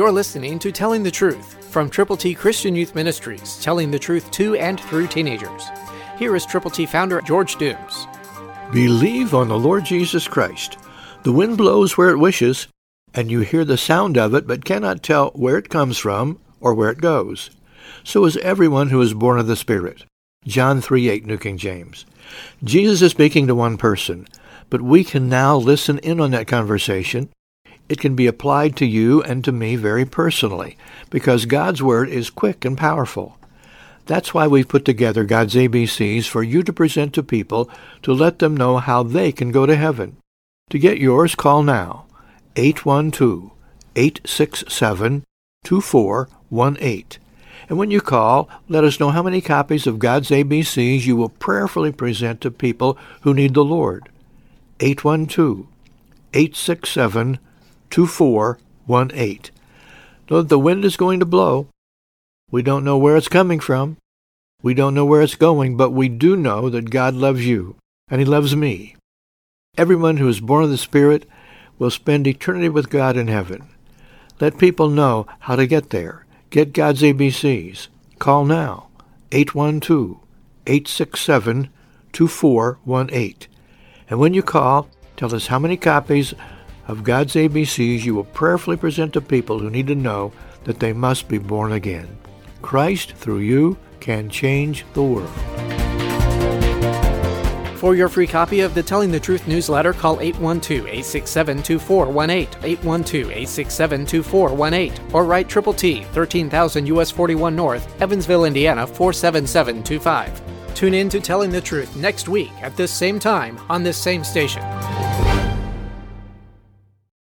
You're listening to Telling the Truth from Triple T Christian Youth Ministries, telling the truth to and through teenagers. Here is Triple T founder George Dooms. Believe on the Lord Jesus Christ. The wind blows where it wishes, and you hear the sound of it, but cannot tell where it comes from or where it goes. So is everyone who is born of the Spirit. John 3 8, New King James. Jesus is speaking to one person, but we can now listen in on that conversation it can be applied to you and to me very personally, because God's Word is quick and powerful. That's why we've put together God's ABCs for you to present to people to let them know how they can go to heaven. To get yours, call now 812-867-2418. And when you call, let us know how many copies of God's ABCs you will prayerfully present to people who need the Lord. 812 867 2418. Know that the wind is going to blow. We don't know where it's coming from. We don't know where it's going, but we do know that God loves you, and He loves me. Everyone who is born of the Spirit will spend eternity with God in heaven. Let people know how to get there. Get God's ABCs. Call now, 812-867-2418. And when you call, tell us how many copies of God's ABCs you will prayerfully present to people who need to know that they must be born again. Christ, through you, can change the world. For your free copy of the Telling the Truth newsletter, call 812-867-2418, 812-867-2418, or write Triple T, 13,000 US 41 North, Evansville, Indiana 47725. Tune in to Telling the Truth next week at this same time on this same station.